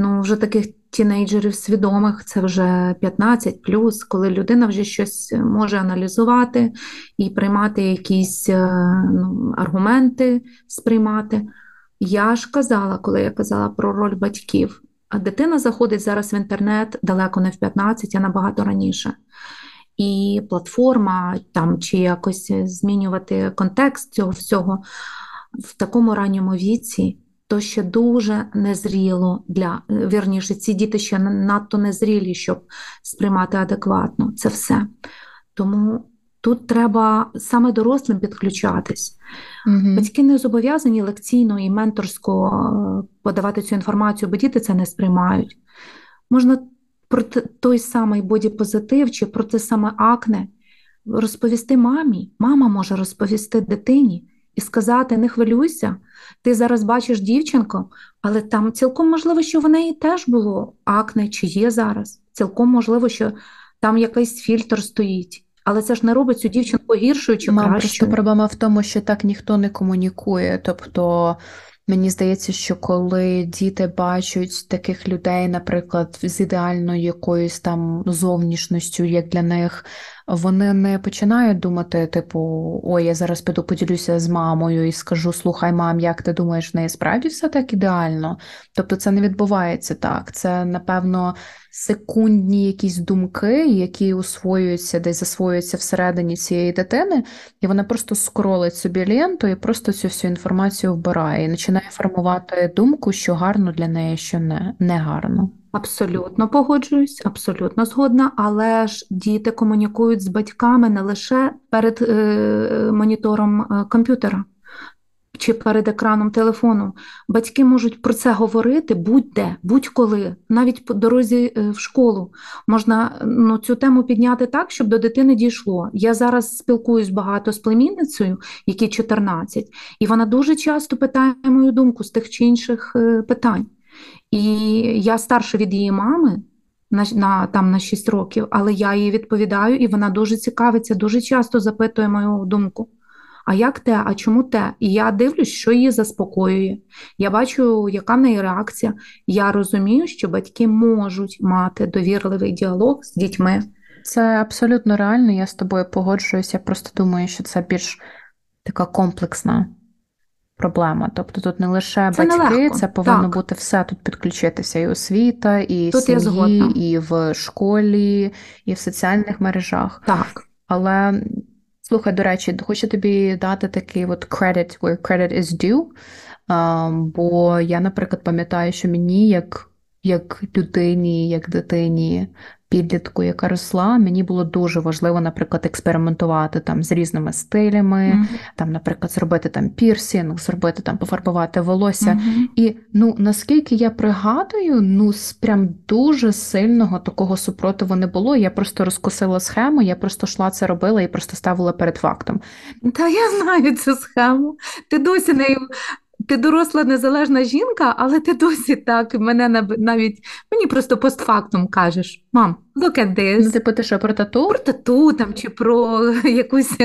ну, вже таких тінейджерів свідомих, це вже 15 плюс, коли людина вже щось може аналізувати і приймати якісь е, ну, аргументи, сприймати. Я ж казала, коли я казала про роль батьків, а дитина заходить зараз в інтернет далеко не в 15, а набагато раніше. І платформа там чи якось змінювати контекст цього всього в такому ранньому віці то ще дуже незріло для вірніше, ці діти ще надто незрілі, щоб сприймати адекватно це все. Тому тут треба саме дорослим підключатись. Угу. Батьки не зобов'язані лекційно і менторсько е, подавати цю інформацію, бо діти це не сприймають. Можна про той самий бодіпозитив чи про те саме акне розповісти мамі. Мама може розповісти дитині і сказати: не хвилюйся, ти зараз бачиш дівчинку, але там цілком можливо, що в неї теж було акне, чи є зараз. Цілком можливо, що там якийсь фільтр стоїть. Але це ж не робить цю дівчинку гіршою чи Мам, кращою. Просто проблема в тому, що так ніхто не комунікує. Тобто мені здається, що коли діти бачать таких людей, наприклад, з ідеальною якоюсь там зовнішністю, як для них вони не починають думати, типу, ой, я зараз піду поділюся з мамою і скажу: слухай, мам, як ти думаєш, в неї справді все так ідеально? Тобто це не відбувається так. Це, напевно, секундні якісь думки, які усвоюються, десь засвоюються всередині цієї дитини, і вона просто скролить собі ленту і просто цю всю інформацію вбирає і починає формувати думку, що гарно для неї, що не, не гарно. Абсолютно погоджуюсь, абсолютно згодна, але ж діти комунікують з батьками не лише перед е, монітором е, комп'ютера чи перед екраном телефону. Батьки можуть про це говорити будь-де, будь-коли, навіть по дорозі е, в школу. Можна ну, цю тему підняти так, щоб до дитини дійшло. Я зараз спілкуюсь багато з племінницею, якій 14, і вона дуже часто питає мою думку з тих чи інших е, питань. І я старша від її мами на, на там на 6 років, але я їй відповідаю, і вона дуже цікавиться, дуже часто запитує мою думку. А як те, а чому те? І я дивлюсь, що її заспокоює. Я бачу, яка в неї реакція. Я розумію, що батьки можуть мати довірливий діалог з дітьми. Це абсолютно реально, я з тобою погоджуюся. Я просто думаю, що це більш така комплексна проблема. Тобто тут не лише це батьки, нелегко. це повинно так. бути все тут підключитися: і освіта, і тут сім'ї, і в школі, і в соціальних мережах. Так. Але слухай, до речі, хочу тобі дати такий от credit where credit is due. Бо я, наприклад, пам'ятаю, що мені як як людині, як дитині підлітку, яка росла, мені було дуже важливо, наприклад, експериментувати там з різними стилями, mm-hmm. там, наприклад, зробити там пірсінг, зробити там, пофарбувати волосся. Mm-hmm. І ну наскільки я пригадую, ну прям дуже сильного такого супротиву не було. Я просто розкосила схему, я просто йшла це робила і просто ставила перед фактом. Та я знаю цю схему. Ти досі нею ти доросла незалежна жінка, але ти досі так мене навіть мені просто постфактум кажеш: мам, look at this. Ну, типу, ти що, про тату? Про тату там, чи про якусь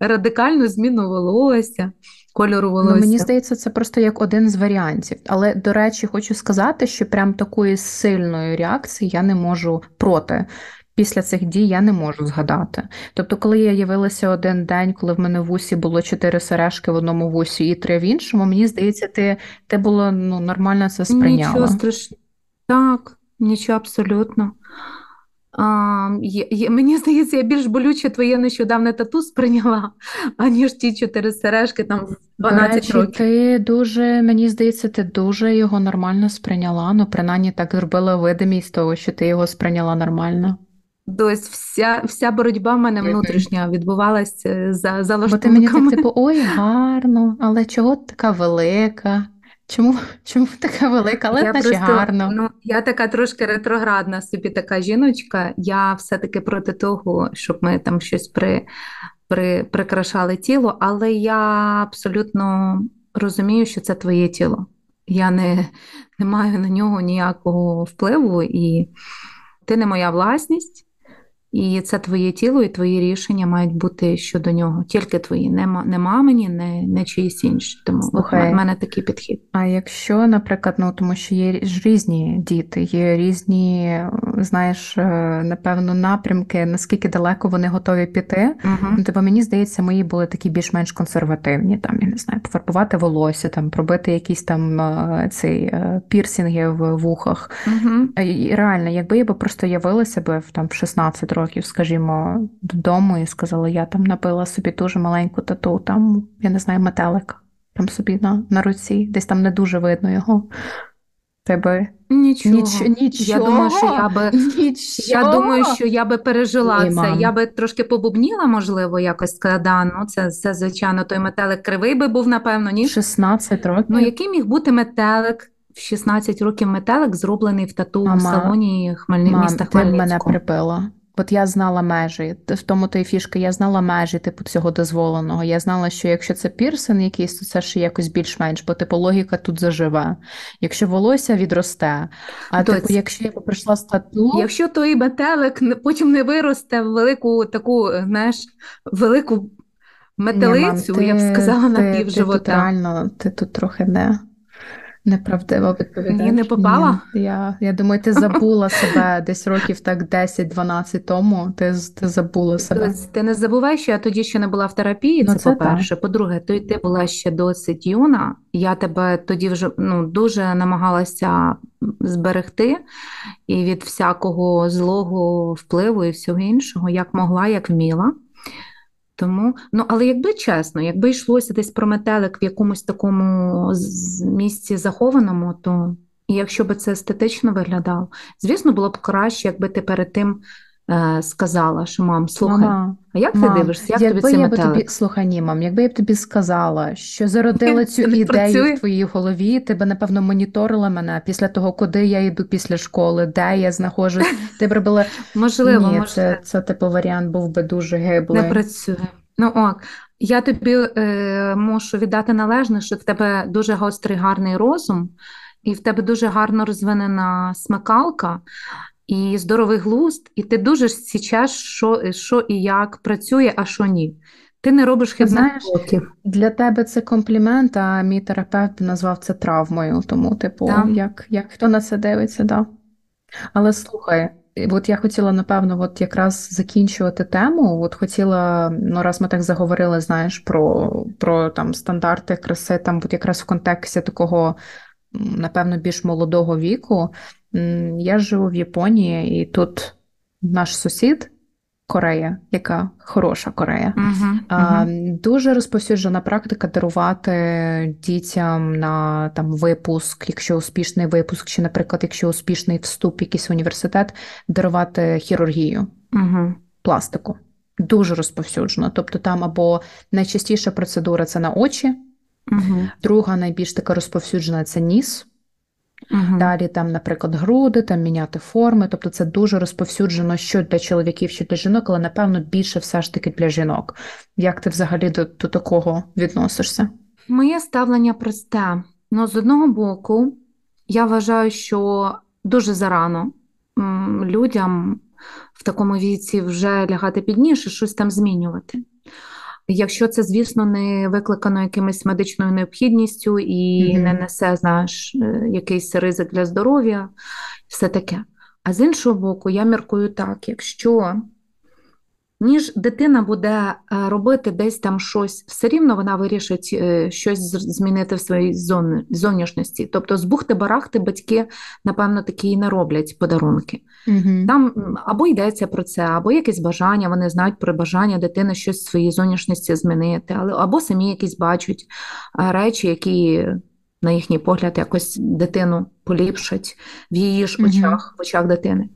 радикальну зміну волосся. кольору волосся. Ну, Мені здається, це просто як один з варіантів. Але, до речі, хочу сказати, що прям такої сильної реакції я не можу проти. Після цих дій я не можу згадати. Тобто, коли я явилася один день, коли в мене в вусі було чотири сережки в одному вусі і три в іншому, мені здається, ти ти було ну, нормально це сприйняла. Нічого страшного. Так, нічого абсолютно. А, є, є, Мені здається, я більш болюче твоє нещодавне тату сприйняла, аніж ті чотири сережки там в 12 речі, років. Ти дуже, мені здається, ти дуже його нормально сприйняла. Ну, принаймні так зробила видимість того, що ти його сприйняла нормально. Тобто вся вся боротьба в мене внутрішня відбувалася за за Бо ти мені так, типу, ой, гарно, але чого така велика? Чому чому така велика, але я наче просто, гарно. Ну, Я така трошки ретроградна собі така жіночка. Я все-таки проти того, щоб ми там щось при, при, прикрашали тіло, але я абсолютно розумію, що це твоє тіло. Я не, не маю на нього ніякого впливу, і ти не моя власність. І це твоє тіло, і твої рішення мають бути щодо нього. Тільки твої, не, не мамині, не, не чиїсь інші. Тому Слухай, в мене такий підхід. А якщо, наприклад, ну тому що є ж різні діти, є різні, знаєш, е, напевно, напрямки, наскільки далеко вони готові піти. Угу. Ну, тобто, мені здається, мої були такі більш-менш консервативні. Там я не знаю, пофарбувати волосся, там пробити якісь там е, цей е, пірсінги в вухах. Угу. І Реально, якби я би просто явилася би там в 16 років років, скажімо, додому і сказала, я там напила собі дуже маленьку тату, там, я не знаю, метелик там собі на на руці, десь там не дуже видно його. Тебе Нічого. Ніч, нічого. Я думаю, що я би нічого. я думаю, що я би пережила Ні, це. мам. Я би трошки побубніла, можливо, якось сказала, ну це, це звичайно, той метелик кривий би був, напевно, ні. 16 років. Ну, який міг бути метелик? В 16 років метелик зроблений в тату Мама, в салоні Хмельни... Мам, міста ти Хмельницького. мене припила. От я знала межі, в тому то і фішка, я знала межі типу цього дозволеного. Я знала, що якщо це пірсин якийсь, то це ще якось більш-менш, бо типу логіка тут заживе. Якщо волосся відросте, а Доць, типу, якщо я прийшла з тату, Якщо той метелик потім не виросте в велику таку, знаєш, велику метелицю, Ні, мам, я б сказала, ти, на ти, пів ти живота. тут реально, ти тут трохи не. Неправдиво відповідаєш. Мені не попала? Ні, я, я думаю, ти забула себе десь років так 10-12 тому. Ти, ти забула себе. Ти не забувай, що я тоді ще не була в терапії. Ну, Це, це по-перше. По-друге, ти, ти була ще досить юна. Я тебе тоді вже ну, дуже намагалася зберегти і від всякого злого впливу і всього іншого, як могла, як вміла. Тому, ну, але якби чесно, якби йшлося десь про метелик в якомусь такому місці захованому, то і якщо би це естетично виглядало, звісно, було б краще, якби ти перед тим сказала, що мам, слухай, Мама, а як мам, ти дивишся? Як якби тобі цей я метелик? тобі слухай, ні, мам, якби я б тобі сказала, що зародила цю ідею працює? в твоїй голові, ти би напевно моніторила мене після того, куди я йду після школи, де я знаходжусь. Ти б робила Можливо, ні, можливо. це, це типу варіант був би дуже гиблий. Не працює. Ну ок, я тобі е, можу віддати належне, що в тебе дуже гострий гарний розум, і в тебе дуже гарно розвинена смикалка і здоровий глузд, і ти дуже січеш, що, що і як працює, а що ні. Ти не робиш хибних знаєш, кроків. Для тебе це комплімент, а мій терапевт назвав це травмою. Тому, типу, Так. як, як хто на це дивиться, да. Але слухай, от я хотіла, напевно, от якраз закінчувати тему. От хотіла, ну раз ми так заговорили, знаєш, про, про там стандарти краси, там от якраз в контексті такого, напевно, більш молодого віку. Я живу в Японії, і тут наш сусід. Корея, яка хороша Корея. Угу, А, Дуже розповсюджена практика дарувати дітям на там випуск, якщо успішний випуск, чи, наприклад, якщо успішний вступ в якийсь університет, дарувати хірургію, угу. пластику. Дуже розповсюджено. Тобто там або найчастіша процедура це на очі, друга найбільш така розповсюджена це ніс. Угу. Далі там, наприклад, груди, там міняти форми. Тобто це дуже розповсюджено що для чоловіків, що для жінок, але напевно більше все ж таки для жінок. Як ти взагалі до, до такого відносишся? Моє ставлення просте. Ну, з одного боку, я вважаю, що дуже зарано людям в такому віці вже лягати під ніж і щось там змінювати. Якщо це, звісно, не викликано якимось медичною необхідністю і mm-hmm. не несе, знаєш, е, якийсь ризик для здоров'я, все таке. А з іншого боку, я міркую так: якщо ніж дитина буде е, робити десь там щось, все рівно вона вирішить е, щось змінити в своїй зовнішності. Тобто, з бухти-барахти батьки, напевно, такі і не роблять подарунки. Угу. Там або йдеться про це, або якесь бажання, вони знають про бажання дитини щось в своїй зовнішності змінити, або самі якісь бачать е, речі, які. На їхній погляд, якось дитину поліпшать в її ж очах, в очах дитини.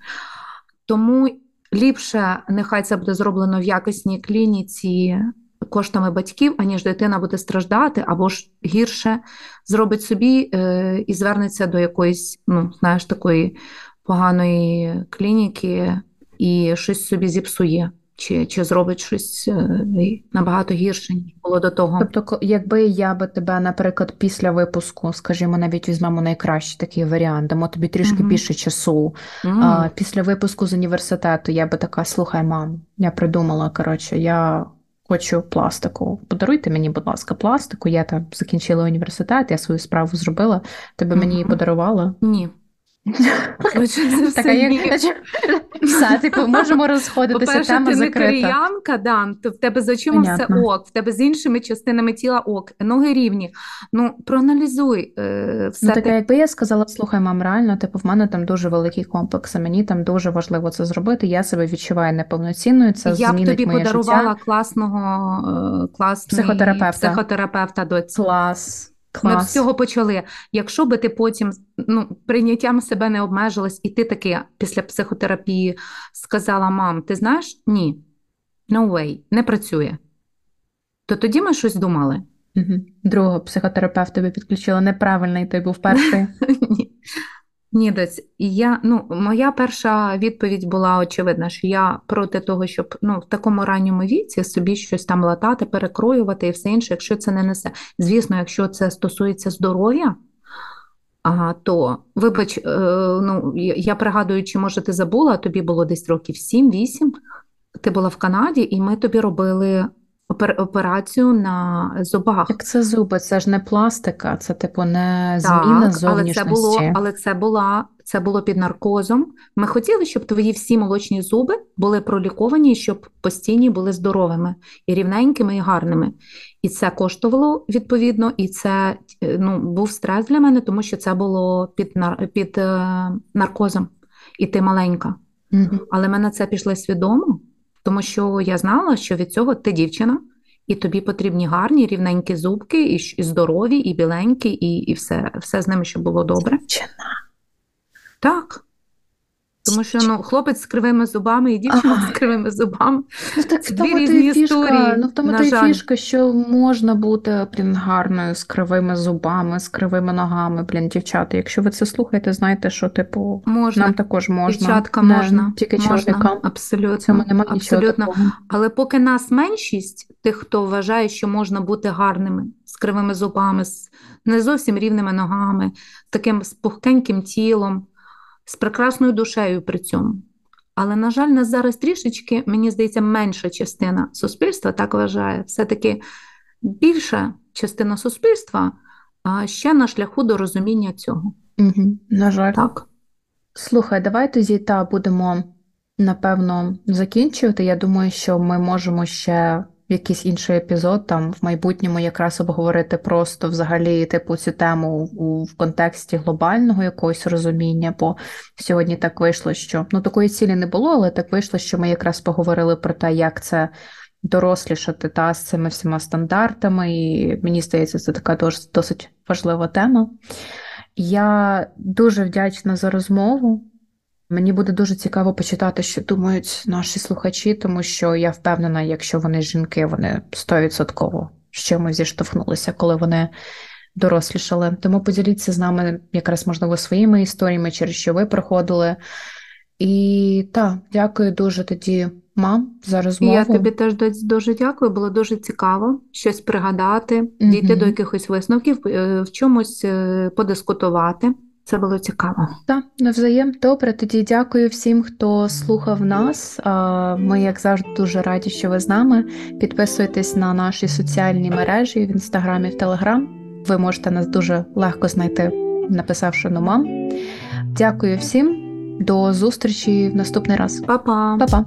Тому ліпше нехай це буде зроблено в якісній клініці коштами батьків, аніж дитина буде страждати, або ж гірше зробить собі е, і звернеться до якоїсь, ну, знаєш, такої поганої клініки і щось собі зіпсує чи чи зробить щось е, набагато гірше, ніж було до того. Тобто, якби я би тебе, наприклад, після випуску, скажімо, навіть візьмемо найкращий такий варіант, дамо тобі трішки mm-hmm. більше часу. Mm-hmm. А, Після випуску з університету я би така: слухай, мам, я придумала, коротше, я. Хочу пластику. Подаруйте мені, будь ласка, пластику. Я там закінчила університет, я свою справу зробила. Тебе uh-huh. мені її подарувала? Ні. Так, а як все, типу, можемо розходитися. По-перше, тема ти не коріянка, Дан, то в тебе з очима Понятно. все ок, в тебе з іншими частинами тіла ок, ноги рівні. Ну, проаналізуй е, все. Ну, так, якби я сказала, слухай, мам, реально, типу, в мене там дуже великий комплекс, мені там дуже важливо це зробити. Я себе відчуваю неповноцінною. Це я б тобі подарувала життя. класного е, класний психотерапевта. психотерапевта до Клас. Клас. Ми з цього почали. Якщо би ти потім ну, прийняттям себе не обмежилась, і ти таки після психотерапії сказала: Мам, ти знаєш? Ні, no way, не працює. То тоді ми щось думали. Угу. Другого психотерапевта би підключила неправильний, той був перший. Ні. Ні, доць, я ну моя перша відповідь була очевидна, що я проти того, щоб ну в такому ранньому віці собі щось там латати, перекроювати і все інше, якщо це не несе. Звісно, якщо це стосується здоров'я, а, то вибач, е, ну я пригадую, чи може ти забула, тобі було десь років 7-8, Ти була в Канаді, і ми тобі робили операцію на зубах. Як це зуби, це ж не пластика, це типу не зміна так, зовнішності. Але це було, але це була це було під наркозом. Ми хотіли, щоб твої всі молочні зуби були проліковані, щоб постійні були здоровими і рівненькими, і гарними. І це коштувало відповідно, і це ну, був стрес для мене, тому що це було під під е, наркозом, і ти маленька. Угу. Але ми на це пішли свідомо. Тому що я знала, що від цього ти дівчина, і тобі потрібні гарні, рівненькі зубки, і здорові, і біленькі, і і все все з ними, щоб було добре. Дівчина. Так. Тому що ну, хлопець з кривими зубами і дівчина ага. з кривими зубами. Ну, так, Дві тому різні фішка, історії. Ну, в тому то й фішка, що можна бути блін, гарною з кривими зубами, з кривими ногами, блін, дівчата. Якщо ви це слухаєте, знаєте, що типу можна. нам також можна. Дівчатка Не, можна. Тільки можна. чоловікам. Абсолютно. Цьому немає Абсолютно. Але поки нас меншість, тих, хто вважає, що можна бути гарними, з кривими зубами, з не зовсім рівними ногами, таким з пухкеньким тілом з прекрасною душею при цьому. Але, на жаль, нас зараз трішечки, мені здається, менша частина суспільства так вважає. Все-таки більша частина суспільства ще на шляху до розуміння цього. Угу, На жаль. Так. Слухай, давай тоді та будемо напевно закінчувати. Я думаю, що ми можемо ще якийсь інший епізод там в майбутньому якраз обговорити просто взагалі типу цю тему у, в контексті глобального якогось розуміння, бо сьогодні так вийшло, що ну такої цілі не було, але так вийшло, що ми якраз поговорили про те, як це. Дорослішати та з цими всіма стандартами, і мені здається, це така досить важлива тема. Я дуже вдячна за розмову. Мені буде дуже цікаво почитати, що думають наші слухачі, тому що я впевнена, якщо вони жінки, вони стовідсотково з чимось зіштовхнулися, коли вони дорослішали. Тому поділіться з нами якраз можливо своїми історіями, через що ви проходили. І так, дякую дуже тоді, мам, за розмову. Я тобі теж дуже дякую, було дуже цікаво щось пригадати, дійти до якихось висновків, е, в чомусь е, подискутувати. Це було цікаво. Так, навзаєм. Добре, тоді дякую всім, хто слухав нас. Ми, як завжди, дуже раді, що ви з нами. Підписуйтесь на наші соціальні мережі в інстаграмі, в Телеграм. Ви можете нас дуже легко знайти, написавши номам. Дякую всім, до зустрічі в наступний раз. Па-па! Па-па!